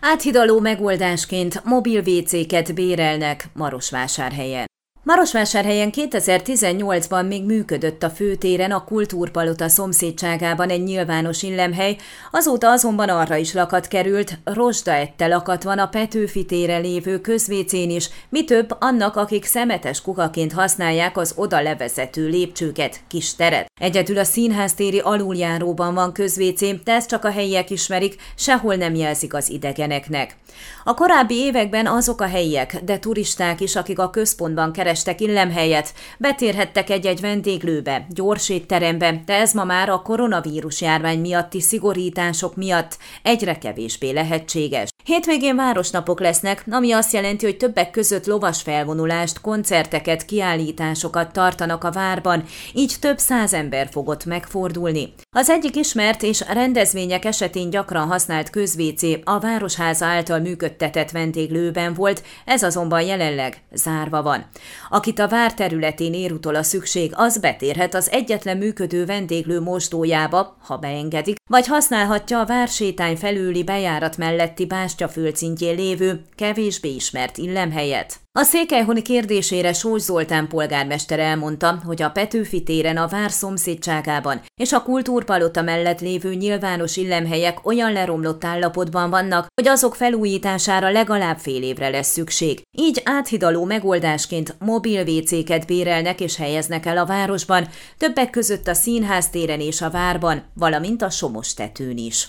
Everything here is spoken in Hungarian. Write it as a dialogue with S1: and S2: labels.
S1: Áthidaló megoldásként mobil WC-ket bérelnek Marosvásárhelyen. Marosvásárhelyen 2018-ban még működött a főtéren a Kultúrpalota szomszédságában egy nyilvános illemhely, azóta azonban arra is lakat került, rozsdaette lakat van a Petőfi téren lévő közvécén is, mi több annak, akik szemetes kukaként használják az oda levezető lépcsőket, kis teret. Egyedül a színháztéri aluljáróban van közvécé, de ezt csak a helyiek ismerik, sehol nem jelzik az idegeneknek. A korábbi években azok a helyiek, de turisták is, akik a központban kerestek illemhelyet, betérhettek egy-egy vendéglőbe, gyors étterembe, de ez ma már a koronavírus járvány miatti szigorítások miatt egyre kevésbé lehetséges. Hétvégén városnapok lesznek, ami azt jelenti, hogy többek között lovas felvonulást, koncerteket, kiállításokat tartanak a várban, így több száz ember fogott megfordulni. Az egyik ismert és rendezvények esetén gyakran használt közvécé a Városháza által működtetett vendéglőben volt, ez azonban jelenleg zárva van. Akit a vár területén ér utol a szükség, az betérhet az egyetlen működő vendéglő mosdójába, ha beengedik, vagy használhatja a vársétány felüli bejárat melletti bástya földszintjén lévő, kevésbé ismert illemhelyet. A székelyhoni kérdésére Sós Zoltán polgármester elmondta, hogy a Petőfi téren a vár szomszédságában és a kultúrpalota mellett lévő nyilvános illemhelyek olyan leromlott állapotban vannak, hogy azok felújítására legalább fél évre lesz szükség. Így áthidaló megoldásként mobil WC-ket bérelnek és helyeznek el a városban, többek között a színház téren és a várban, valamint a Somos tetőn is.